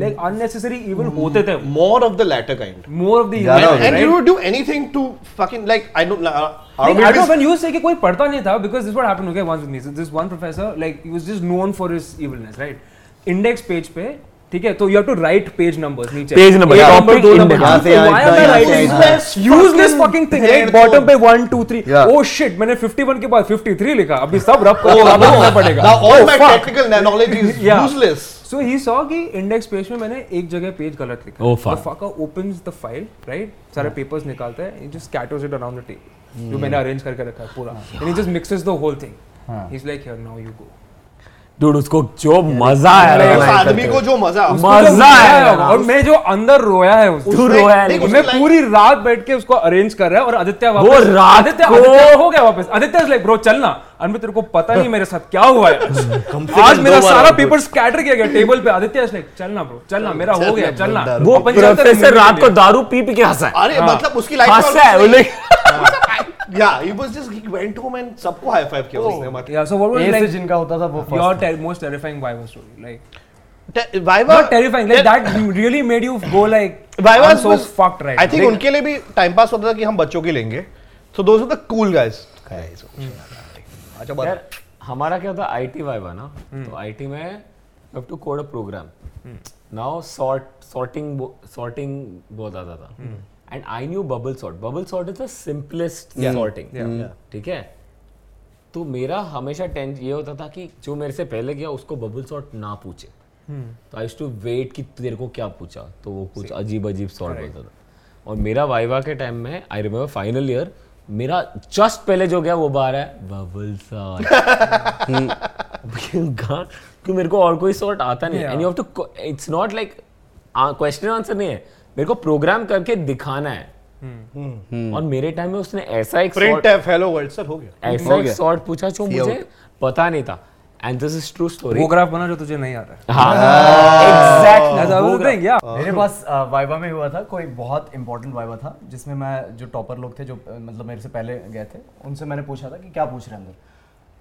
like unnecessary evil होते थे More of the latter kind. more of the evil, होते And right? you would do anything to fucking like I don't. Uh, Like, I don't know when you say कि कोई पढ़ता नहीं था because this is what happened okay once with me. So this one professor like he was just known for his evilness, right? Index page पे ठीक है? तो you have to write page numbers नीचे। पेज नंबर या ऊपर दो नंबर यहाँ से यार useless fucking thing right bottom पे 1 2 3 ओ शिट मैंने 51 के बाद 53 लिखा। अभी सब रब करना पड़ेगा। All my technical knowledge is useless so he saw कि इंडेक्स पेज में मैंने एक जगह पेज गलत लिखा। ओह fuck opens the file right सारे पेपर्स निकालता है। Just scatters it around the table जो hmm. मैंने अरेंज करके रखा है पूरा। And he just mixes the whole thing he. Is like here now you go Dude, उसको जो मज़ा आया अरे उस आदमी को जो मज़ा मज़ा आया और मैं जो अंदर रोया है उस तू रोया है। नहीं, मैं पूरी रात बैठ के उसको अरेंज कर रहा है और आदित्य वापस वो रात आदित्य को- हो गया वापस। आदित्य लाइक ब्रो चलना अनबित तेरे को पता नहीं मेरे साथ क्या हुआ है। आज मेरा सारा पेपर स्कैटर किया गया टेबल पे। आदित्य लाइक चलना ब्रो चलना मेरा हो गया चलना वो प्रोफेसर रात को दारू पी पी के हंसा है। अरे मतलब उसकी लाइफ हंसा है yeah he was just he went home and सबको हाई फाइव किया उसने मतलब Yeah, so what was like जिनका होता था वो your ter- most terrifying Viva story? Like Te- Viva not terrifying, like that really made you go like Viva so was- fucked right I think उनके लिए भी टाइम पास होता था कि हम बच्चों की लेंगे so those are the cool guys अच्छा बात यार हमारा क्या होता आईटी वाइवा ना तो आईटी में have to code a program now sort sorting sorting बहुत आता था and I knew bubble sort bubble sort is the simplest sorting ठीक है? तो मेरा हमेशा टेंस ये होता था कि जो मेरे से पहले गया उसको बबल सॉर्ट ना पूछे। तो आई टू वेट कि तेरे को क्या पूछा? तो वो कुछ अजीब अजीब सॉर्ट बोलता था। और मेरा वाइवा के टाइम में आई रिमेम्बर फाइनल ईयर मेरा जस्ट पहले जो गया वो बार है बबल सॉर्ट क्योंकि मेरे को और कोई सॉर्ट आता नहीं and you have to it's not like question answer नहीं है। मेरे को प्रोग्राम करके दिखाना है। और मेरे टाइम में उसने ऐसा एक प्रिंट है हेलो वर्ल्ड सर हो गया। ऐसा एक सॉर्ट पूछा जो मुझे पता नहीं था। And this is true story वो ग्राफ बना जो तुझे नहीं आता है। हाँ। Exactly That's how I was thinking, yeah. मेरे पास वाइवा में हुआ था कोई बहुत इंपॉर्टेंट वाइवा था जिसमें मैं जो टॉपर लोग थे जो मतलब मेरे से पहले गए थे उनसे मैंने पूछा था कि क्या पूछ रहे हैं अंदर।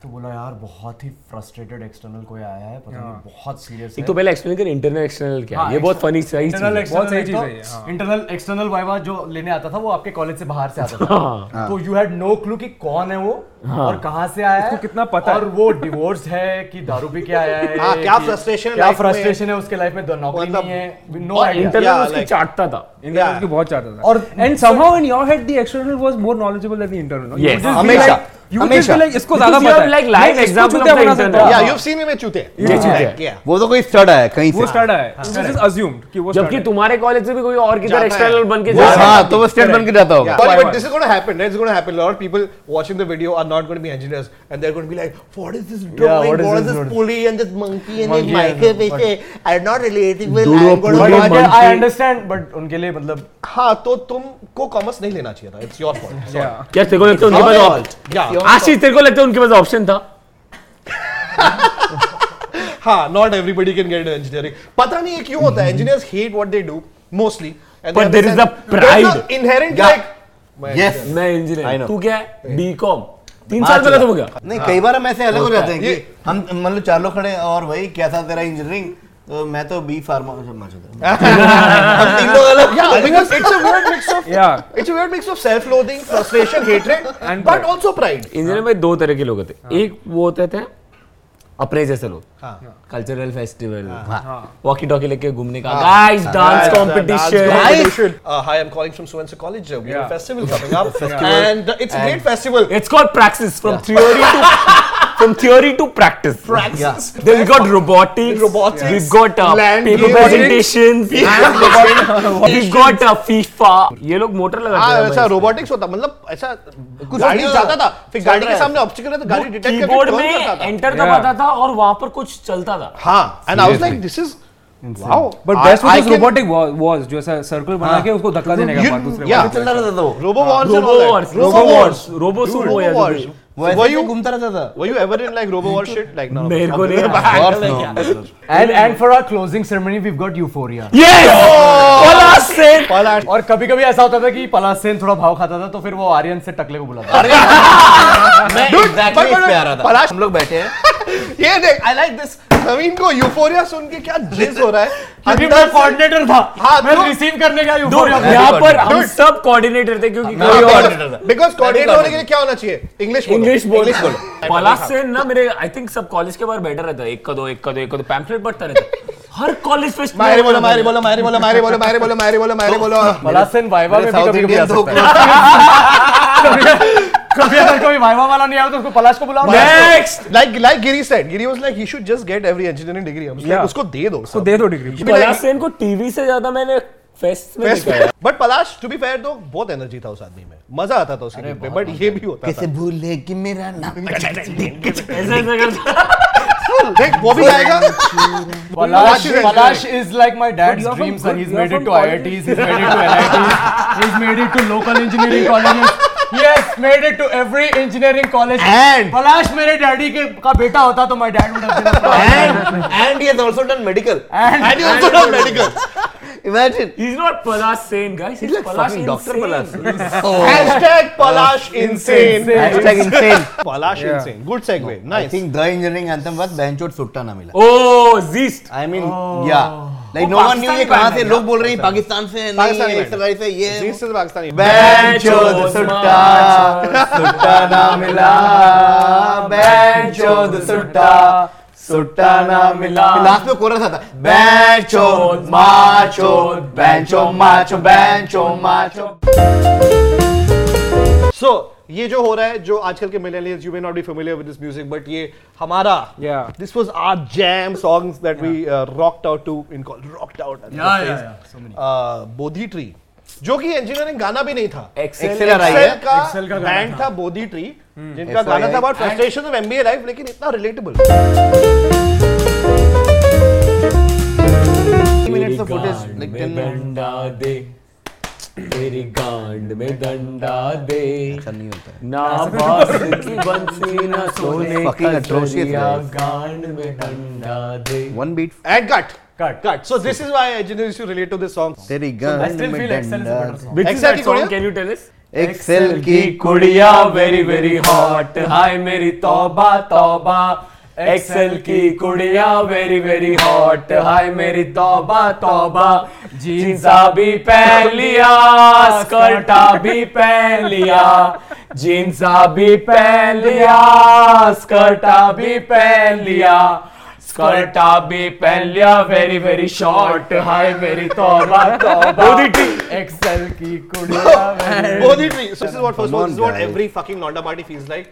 तो बोला यार बहुत ही फ्रस्ट्रेटेड एक्सटर्नल कोई आया है पता नहीं बहुत सीरियस एक तो पहले एक्सप्लेन कर इंटरनल एक्सटर्नल क्या? है ये बहुत फनी सही चीज़ है। बहुत सही चीज़ है हाँ। इंटरनल एक्सटर्नल वाइवा जो लेने आता था वो आपके कॉलेज से बाहर से आता था। तो यू हैड नो क्लू कि कौन है वो और कहाँ से आया है उसको कितना पता और वो डिवोर्स है कि दारू पी के आया है हाँ, क्या है क्या फ्रस्ट्रेशन है उसके लाइफ में? दो नौकरी मतलब- नहीं है नो इंटरनल उसकी चाटता था। India Yeah. उसकी बहुत चाहता था। और- and the external was more knowledgeable than the internal Yes. You just be हमेशा, like- you just be like इसको ज़्यादा पता है like live मैं इसको example of चूतिया the बना internal. सकता yeah you've seen me में चूते ये चीज़ yeah वो तो कोई स्टड है कहीं से वो है दिस इज़ अज्यूम्ड कि वो जबकि तुम्हारे कॉलेज से भी कोई और जाता एक्सटर्नल बन के वो जा रहा है हाँ तो वो बन के जाता होगा Yeah, but, but this is going to happen. It's going to happen. A lot of people watching the video are not going to be engineers, and they're going to be like, "What is this drawing? what is this? this What is- pulley and this monkey and this microwave? Not relatable. Duro I'm going pulley, to." monkey. I understand उनके लिए मतलब हाँ तो तुमको कॉमर्स नहीं लेना चाहिए था इट्स योर फॉल्ट Yeah. क्या तेरे को लगता है उनके पास op- या आशीष तेरे को लगता है उनके पास ऑप्शन था? हाँ not everybody can get engineering पता नहीं क्यों होता है? Engineers hate what they do mostly But there is the pride. Inherent Yeah. Like yes मैं इंजीनियर. तू क्या है? बीकॉम तीन साल पहले तो हो गया? नहीं कई बार हम ऐसे अलग हो जाते हैं कि हम मतलब चार लोग खड़े हैं और भाई कैसा तेरा इंजीनियरिंग तो मैं तो बी फार्मा में समझ रहा हूँ। तीन लोग अलग या I think it's a word mix of या it's a word mix of self loathing frustration hatred but also pride engineer में दो तरह के लोग होते हैं। एक वो होते थे अप्रेज है। सर लोग कल्चरल फेस्टिवल वॉकी टॉकी लेके घूमने का। Guys dance competition guys hi I am calling from सुवेंसर college we have festival coming up and it's a great festival it's called practice from theory to From theory to practice. Practice. Then we got robotics. Robotics. We got uh, paper presentations. We got uh, FIFA. ये लोग मोटर लगाते हाँ, हैं। अच्छा, हाँ ऐसा होता मतलब ऐसा कुछ गाड़ी जाता था। फिर गाड़ी के सामने obstacle था तो गाड़ी detect करता था। Keyboard दबाता था। और वहाँ पर कुछ चलता था। हाँ and I was like this is जो ऐसा सर्कल बना के उसको धक्का देने का दूसरे चलता रहता था robo wars robo wars robo wars robo sumo या जो वॉर्स भी। वो ऐसे Were you घूमता रहता था। were you ever in like robo war shit? Like no. मेरे को नहीं Course no. And and for our closing ceremony we Yes! Palash Sen Palash और कभी कभी ऐसा होता था कि पलाश सेन थोड़ा भाव खाता था तो फिर वो आर्यन से टकले को बुलाता मैं एग्जैक्टली इस पे आ रहा था। पलाश- हम लोग बैठे हैं। ये देख आई लाइक दिस नवीन को यूफोरिया सुन के क्या जिस हो रहा है? अभी मैं कोऑर्डिनेटर था। हाँ, मैं तो- रिसीव करने का यूफोरिया यहाँ पर हम सब कोऑर्डिनेटर थे क्योंकि हाँ, कोई और because- because coordinator होने के लिए क्या होना चाहिए? इंग्लिश इंग्लिश बोल। पलाश से ना मेरे आई थिंक सब कॉलेज के बाहर बैठा रहता है। एक का दो एक का दो एक का दो। पैम्पलेट पढ़ता रहता हर कॉलेज फेस्ट मायरे बोलो मायरे बोलो मायरे बोलो मायरे बोलो मायरे बोलो मायरे बोलो मायरे बोलो। पलासन वाइवा में भी कभी कभी आ इंडियन तो सकता है कभी अगर कोई वाइवा वाला नहीं आया तो उसको पलाश को बुलाओ next like like Giri said Giri was like he should just get every engineering degree हम उसको. उसको दे दो तो दे दो डिग्री पलाश सेन को टीवी से ज़्यादा मैंने फेस्ट में देखा है but Palash to be fair तो बहुत एनर्जी था उस आदमी में मज़ा आता था उसके पे बट ये भी होता कैसे था भूले कि मेरा नाम देख वो भी आएगा Palash, is Palash is like my dad's you're from dream son. good- He's you're made it from to college. IITs, he's made it to NITs, he's made it daddy का बेटा होता तो my dad would and medical imagine doctor good segue engineering सुट्टा ना मिला ओ जीस्ट आई मीन या like no one knew ये कहाँ से लोग बोल रहे हैं पाकिस्तान से नहीं पाकिस्तानी. एक्सरसाइज से ये This is Pakistani बेंचोद सुट्टा सुट्टा ना मिला। बेंचोद सुट्टा सुट्टा ना मिला। लास्ट में कोरस आता बेंचोद माचोद बेंचो माचो बेंचो माचो। So ये जो हो रहा है जो आजकल के millennials you may not be familiar with this music but ये हमारा this was our jam songs that we rocked out to in call rocked out Bodhi tree जो कि इंजीनियरिंग गाना भी नहीं था। एक्सेल का एक्सेल का बैंड था। बोधी ट्री जिनका गाना था about frustration of MBA life लेकिन इतना relatable minutes of footage like 10 minutes दे तेरी गांड में डंडा दे ऐसा नहीं होता है ना बास की बंसी ना सोने की guys. गांड में डंडा दे one beat and cut Cut. Cut so this is why engineers to relate to this song तेरी I गांड still में feel Excel is a better डंडा song. Which is that की song? कुड़िया? Can you tell us? Excel की कुड़िया वेरी वेरी हॉट हाय मेरी तौबा तौबा एक्सेल की कुड़िया वेरी वेरी हॉट हाय मेरी तौबा तौबा। जींसा भी पहन लिया स्कर्टा भी पहन लिया। जींसा भी पहन लिया स्कर्टा भी पहन लिया। स्कर्टा भी पहन लिया वेरी वेरी शॉर्ट हाय मेरी तौबा तौबा। Excel की कुड़िया Bodhi tree so this is what first Come this is what every fucking NOTA party feels like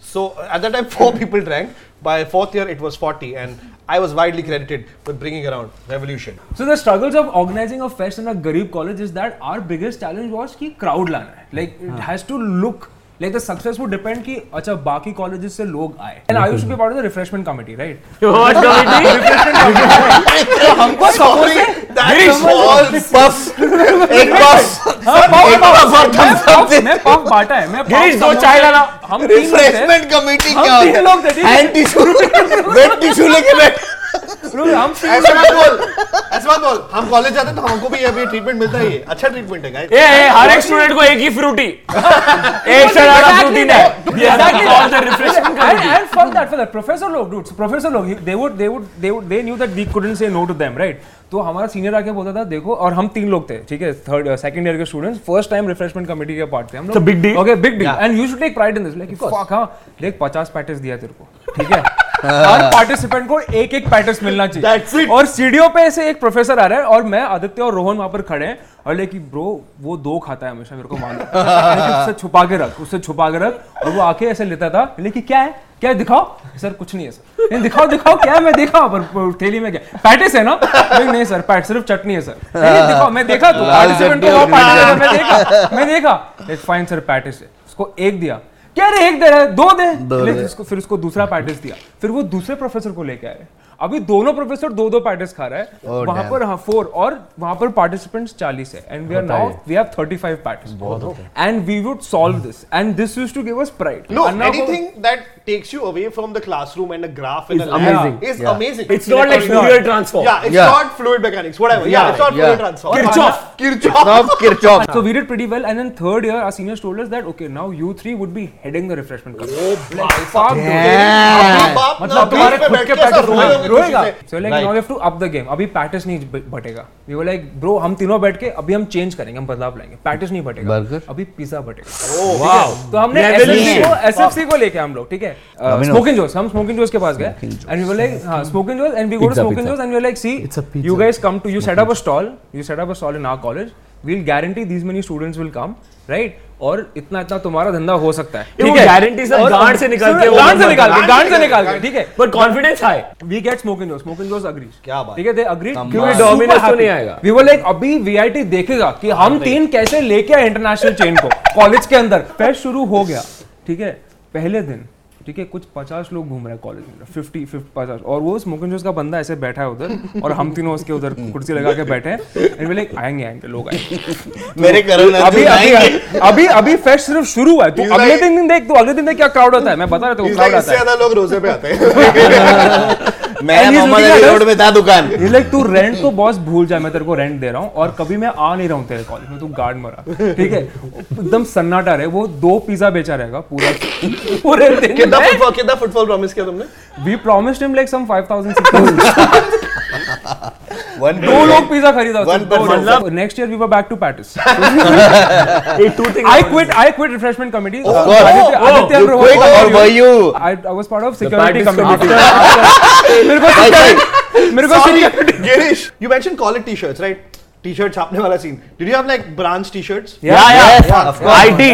So at that time, four people drank. By fourth year, it was 40, and I was widely credited with bringing around revolution. So the struggles of organizing a fest in a garib college is that our biggest challenge was ki crowd lana. Like it has to look like the success would depend कि अच्छा बाकी कॉलेजेस से लोग आए। And I used to be part of the refreshment committee right what committee हमको सपोज़ दैट स्मॉल पफ एक पफ हाँ पफ पफ मैं पफ बांटा है मैं दो चाय लाना। हम रिफ्रेशमेंट कमिटी क्या एंटी शुरू वेट टिश्यू लेके बैठ। हम तीन मत बोल ऐसा मत बोल। हम कॉलेज जाते तो हमको भी अभी ट्रीटमेंट मिलता है अच्छा ट्रीटमेंट है गाइस ए ए हर एक स्टूडेंट को एक ही फ्रूटी एक फ्रूटी दे dude professor log he- they would they would they would they knew that we couldn't say no to them right? तो हमारा सीनियर आके बोलता था देखो और हम तीन लोग थे ठीक है? थर्ड सेकंड ईयर के students first time refreshment committee के पार्ट थे। हम लोग It's a okay big deal and you should take pride in this like fuck हाँ देख 50 पैटेस दिया तेरे को ठीक है? हर पार्टिसिपेंट को एक एक पैटेस मिलना चाहिए। और सीढ़ियों पे से एक प्रोफेसर आ रहा है और मैं आदित्य और रोहन वहाँ पर खड़े हैं और लेकिन ब्रो वो दो खाता है हमेशा मेरे को मालूम उससे छुपा के रख उससे छुपा के रख और वो आके ऐसे लेता था। लेकिन क्या है? क्या है? दिखाओ। सर कुछ नहीं है सर। नहीं दिखाओ दिखाओ क्या है? मैं देखा पर थेली में क्या पैटिस है ना? नहीं नहीं सर पैट सिर्फ़ चटनी है सर। नहीं दिखाओ मैं देखा तो पार्टिसिपेंट को मैं देखा मैं देखा। फाइन सर पैटिस है। उसको एक दिया। क्या रहे एक दे रहा है दो दे दो दे। उसको फिर उसको दूसरा पैटर्स दिया। फिर वो दूसरे प्रोफेसर को लेके आए। अभी दोनों प्रोफेसर दो दो पैटर्स खा रहा है। Oh, वहाँ पर हाँ फोर और वहाँ पर पार्टिसिपेंट्स चालीस है। And we are now we have thirty five patties and we would solve this and this use to give us pride anything that takes you away from the classroom and a graph in a is amazing it's not like Fourier transform या it's not fluid mechanics whatever या it's not Fourier transform Kirchhoff Kirchhoff Kirchhoff so we did pretty well and in third year our senior told that okay now you three would be heading the refreshment class oh ब्लाइफ मतलब तुम्हारे खुद के पैटर्न रोएगा खुशी से। So like now we have to up the game अभी पैटिस नहीं बटेगा। वी वर लाइक ब्रो हम तीनों बैठ के अभी हम चेंज करेंगे हम बदलाव लाएँगे। पैटिस नहीं बटेगा। Burger? अभी पिज्जा बटेगा। वाओ तो हमने एसएफसी को एसएफसी को लेके हम लोग ठीक है? स्मोकिंग जोस हम स्मोकिंग जोस के पास गए। एंड वी वर लाइक हाँ smoking Joes and we go to smoking Joes and we were like see It's a pizza. you guys come to you set up a stall. You set up a stall in our college. We'll guarantee these many students will come right? और इतना इतना तुम्हारा धंधा हो सकता है। ठीक है? सब और- गांड से निकाल के गांड से निकाल के गांड से निकाल के ठीक है? But confidence high. We get smoking joes smoking joes agrees क्या बात ठीक है दे अग्रीज क्यों क्योंकि डोमिनेंस तो नहीं आएगा। वी वर लाइक अभी वीआईटी देखेगा कि हम तीन कैसे लेके आए इंटरनेशनल चेन को? कॉलेज के अंदर। फेस्ट शुरू हो गया। ठीक है? पहले दिन ठीक है कुछ पचास लोग घूम रहे हैं कॉलेज में फिफ्टी फिफ्टी पचास। और वो स्मोकिंग जोस का बंदा ऐसे बैठा है उधर और हम तीनों उसके उधर कुर्सी लगा के बैठे हैं एंड लाइक आएँगे आएँगे लोग आएँगे। मेरे करण अभी अभी, अभी। अभी अभी फेस्ट सिर्फ़ शुरू हुआ है। तू अगले दिन देख तू अगले दिन देख क्या क्राउड होता है। मैं बता रहा था क्राउड आता है। ज़्यादा लोग रोज़े पे आते हैं। मैं मोहम्मद अली रोड में था दुकान। लाइक तू रेंट तो बॉस भूल जा मैं तेरे को रेंट दे रहा हूँ और कभी मैं आ नहीं रहा हूँ तेरे कॉलेज में तू गार्ड मरा। ठीक है? एकदम सन्नाटा रहे वो दो पिज्जा बेचा रहेगा पूरा पूरे दिन कितना फुटबॉल कितना फुटबॉल प्रॉमिस किया तुमने? We promised him like some 5000 6000 one दो लोग पिज्जा खरीदा मतलब next year we were back to patties yeah. I quit I quit refreshment committee Oh, part of security practice committee committee. मेरे को मेरे को security Girish, you mentioned college t-shirts, right? T-shirt छापने वाला scene. Did you have like branch t-shirts? Yeah, yeah. Yes, of course. IT.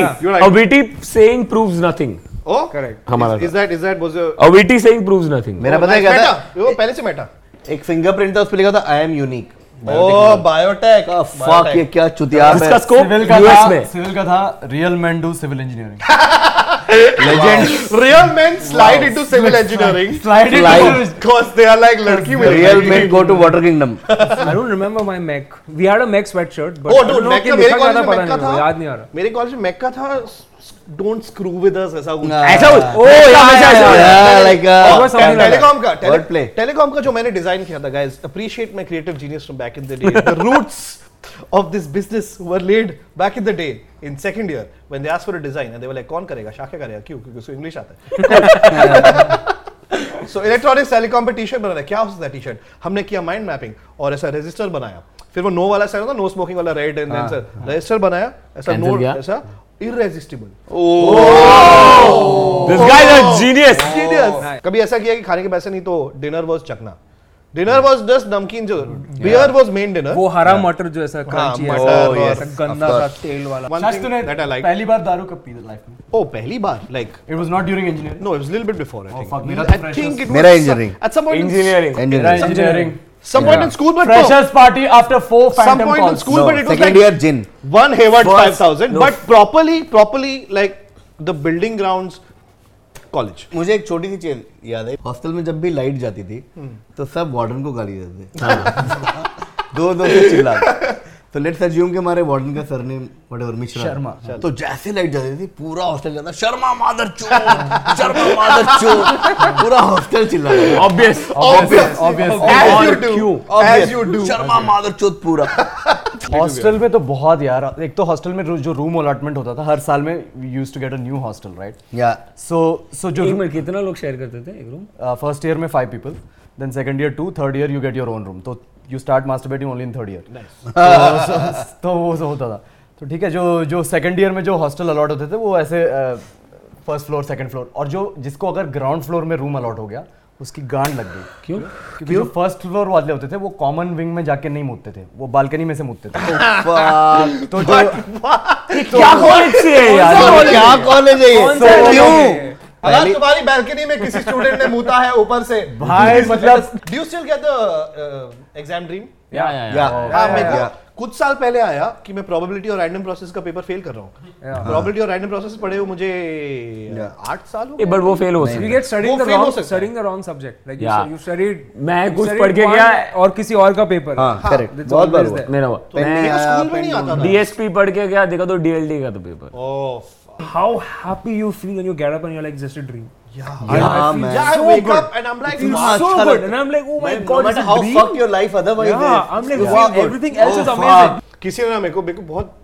Witty saying proves nothing. Oh, Correct. हमारा Is that is that was a A witty saying proves nothing. मेरा पता है क्या था वो पहले से मेटा एक फिंगरप्रिंट था उस पर लिखा था I am unique oh biotech fuck ये क्या चुतिया इसका स्कोप सिविल का था सिविल का था real man do civil engineering legend real men slide wow. into civil engineering Slide into Slide. civil- because they are like लड़की में real men go to water kingdom I don't remember my mech. We had a mech sweatshirt, but Oh, I dude, don't know Mech college था में पता Mech था याद नहीं आ रहा. मेरे कॉलेज में मैक का था डोंट स्क्रू विद अस ऐसा कुछ ऐसा कुछ ओ यार ऐसा ऐसा लाइक. टेलीकॉम का. टेलीकॉम का जो मैंने डिज़ाइन किया था guys appreciate my creative genius from back in the day the roots of this business were laid back in the day in second year when they asked for a design and they were like कौन करेगा? शाके करेगा? क्यों? क्योंकि उसको इंग्लिश आता है. सो इलेक्ट्रॉनिक्स टेलीकॉम पे टी शर्ट बनाया क्या हो सकता है टी शर्ट हमने किया माइंड मैपिंग और ऐसा रजिस्टर बनाया। फिर वो नो वाला साइड होता नो स्मोकिंग वाला red and then sir register बनाया ऐसा नो ऐसा irresistible This guy is a genius. Genius. कभी ऐसा किया कि खाने के पैसे नहीं तो डिनर वाज चकना डिनर वाज जस्ट नमकीन जो बियर वाज मेन डिनर वो हरा मटर जो ऐसा क्रंची ऐसा oh, ऐसा गंदा सा तेल वाला शायद तूने that I like पहली बार दारू कब पी लाइफ में oh पहली बार like it was not during engineering no it was a little bit before I think fuck, मेरा I तो think मेरा was engineering. at some point in- Engineering. Engineering engineering some point in school but no, freshers party after four some point in calls school but it was second like year Jin one Hayward 5000 no. but properly properly like the building grounds college मुझे एक छोटी सी चीज़ याद है हॉस्टल में जब भी लाइट जाती थी तो सब वार्डन को गाली देते दो दो चिल्ला तो लेट्स अज्यूम कि हमारे वार्डन का सरनेम व्हाटएवर मिश्रा। शर्मा। तो जैसे लाइट जाती थी पूरा हॉस्टल जाता शर्मा मादर चोद शर्मा मादर चोद पूरा हॉस्टल चिल्ला Obvious. obvious obvious. as you On do cue. as you do Sharma मादर चोद पूरा। हॉस्टल में तो बहुत यार एक तो हॉस्टल में जो रूम अलॉटमेंट होता था हर साल में we used to get a new hostel right या सो सो जो मिनट कितना लोग शेयर करते थे एक रूम फ़र्स्ट ईयर में five people then second year to third year you get your own room तो you start masturbating only in third year तो वो सब होता था। तो ठीक है जो जो सेकंड ईयर में जो हॉस्टल अलॉट होते थे वो ऐसे फ़र्स्ट फ्लोर सेकंड फ्लोर और जो जिसको अगर ग्राउंड फ्लोर में रूम अलॉट हो गया उसकी गांड लग गई। क्यों? क्योंकि जो फ़र्स्ट फ्लोर वाले होते थे वो कॉमन विंग में जाके नहीं मुदते थे वो बालकनी में से मुदते थे। तो जो क्या कॉलेज है यार? क्या कॉलेज है ये? क्यों अगर तुम्हारी बैल्कनी में किसी स्टूडेंट ने मुता है ऊपर से। भाई मतलब do you still get the exam dream या या या हाँ मेरे को कुछ साल पहले आया कि मैं प्रोबेबिलिटी और रैंडम प्रोसेस का पेपर फेल कर रहा हूँ। प्रोबेबिलिटी और रैंडम प्रोसेस पढ़े हुए मुझे आठ साल हो but वो फेल हो सकता get studying वो the fail हो है। studying the wrong subject. Like you, Yeah. stu- you studied. मैं कुछ पढ़ के गया- और किसी और का पेपर. हाँ करेक्ट बहुत बार हुआ। मेरा हुआ में नहीं आता था। डीएसपी पढ़ के गया देखा तो डीएलडी का तो paper oh How happy you feel when you get up and you're like just a dream. yeah I, Yeah, I feel man. yeah I so wake good. up and I'm like Feels wow, so अच्छा good, लगता and I'm like, oh my Man, god, no it's matter a how dream. fucked your life otherwise Yeah, is, I'm like, you wow, feel good. everything else Oh, is fuck. amazing. किसी ने ना मेरे को मेरे को बहुत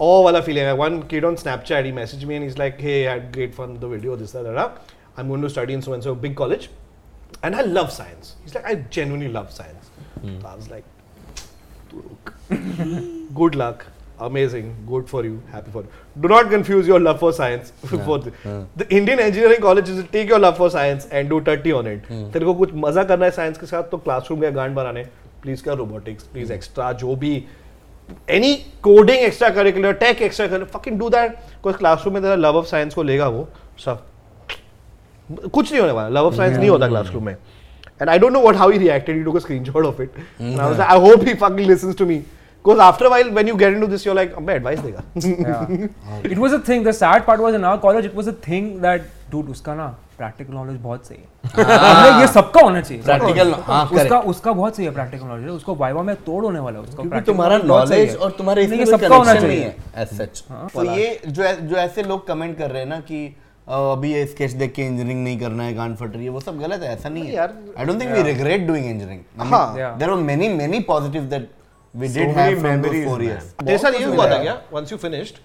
ओ वाला फीलिंग है one kid on Snapchat he message me and is like hey I had great fun the video this that I am going to study in so and so big college and I love science is like I genuinely love science I was like good luck Amazing good for you happy for you do not confuse your love for science yeah, for the, yeah. the indian engineering colleges will take your love for science and do 30 on it तेरे को कुछ मज़ा करना है साइंस के साथ तो क्लासरूम या गांड बनाने प्लीज़ कर रोबोटिक्स प्लीज़ एक्स्ट्रा जो भी any coding extra curricular tech extra curricular fucking do that because classroom में तेरा लव ऑफ़ साइंस को लेगा वो सब कुछ नहीं होने वाला लव ऑफ़ साइंस नहीं होता क्लासरूम में and I don't know what how he reacted. He took a screenshot of it. And I was like, I hope he Because after a while, when you get into this, you're like, मैं advice देगा. Yeah. it was a thing. The sad part was in our college, it was a thing that, dude, उसका ना practical knowledge बहुत सही है. मतलब ये सबका होना चाहिए. Practical, हाँ, उसका correct. उसका बहुत सही है practical knowledge. उसको वाइवा में तोड़ होने वाला है. उसका तुम्हारा knowledge नॉलेज है. और तुम्हारे इसमें सबका होना चाहिए. है एज सच तो ये जो जो ऐसे लोग कमेंट कर रहे हैं ना कि अभी ये स्केच देख के इंजीनियरिंग नहीं करना है गांड फट रही है वो सब गलत है ऐसा नहीं है I don't think we regret doing engineering हाँ. There were many many positives that We did many have from those memories, 4 man. Years तेरे साथ ये हुआ था क्या? Once you finished,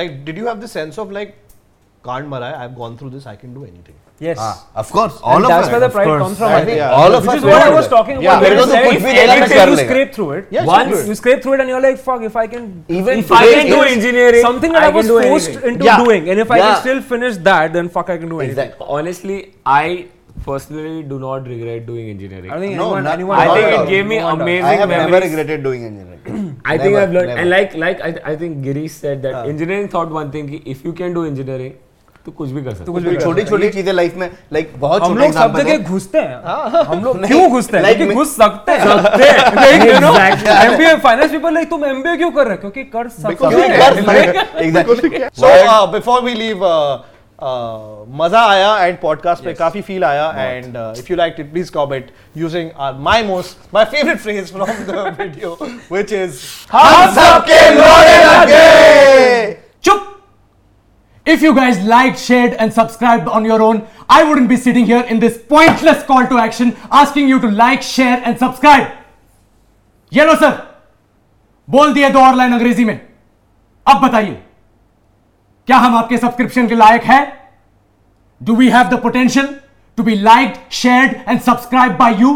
like, did you have the sense of like, can't mara hai, I've gone through this, I can do anything. Yes. Of course And all of that's where the us pride comes from. I I think. think all of Which us is what I went was through talking Yeah, about. मेरे को when तो you कुछ said भी if देगा मैं anything कर you लेगा. scrape through it. Yes, Once- you You scrape through it and you're like, fuck, if I can. Even if I I can do finish engineering, Something that I, I can was do forced anything. into Yeah. doing, and if I Yeah. can still finish that, then fuck, I can do anything. Exactly. honestly I personally do not regret doing engineering I think No, anyone, not- anyone I not think it gave me No amazing I have memories. never regretted doing engineering I never, think I've learned, never. and like like I, I think Girish said that uh. engineering thought one thing कि if you can do engineering तो कुछ भी कर सकते तो कुछ भी छोटी छोटी चीज़ें लाइफ में लाइक बहुत हम लोग सब जगह घुसते हैं हम लोग क्यों घुसते हैं me- घुस सकते हैं know, फाइनेंस पीपल लाइक तुम एमबीए क्यों कर रहे हो क्योंकि कर सकते हो कर सकते- uh, before we leave uh, uh, मज़ा आया एंड पॉडकास्ट पे काफ़ी फील आया and if you like it please comment using my most my favourite phrase from video which is चुप if you guys like share and subscribe on your own I wouldn't be sitting here in this pointless call to action asking you to like share and subscribe ये लो सर बोल दिया दो और लाइन अंग्रेज़ी में। अब बताइए। क्या हम आपके सब्सक्रिप्शन के लायक है? Do we have the potential to be like shared and subscribe by you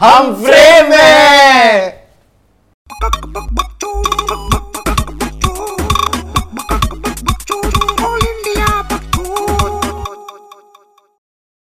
हम फ्रेम में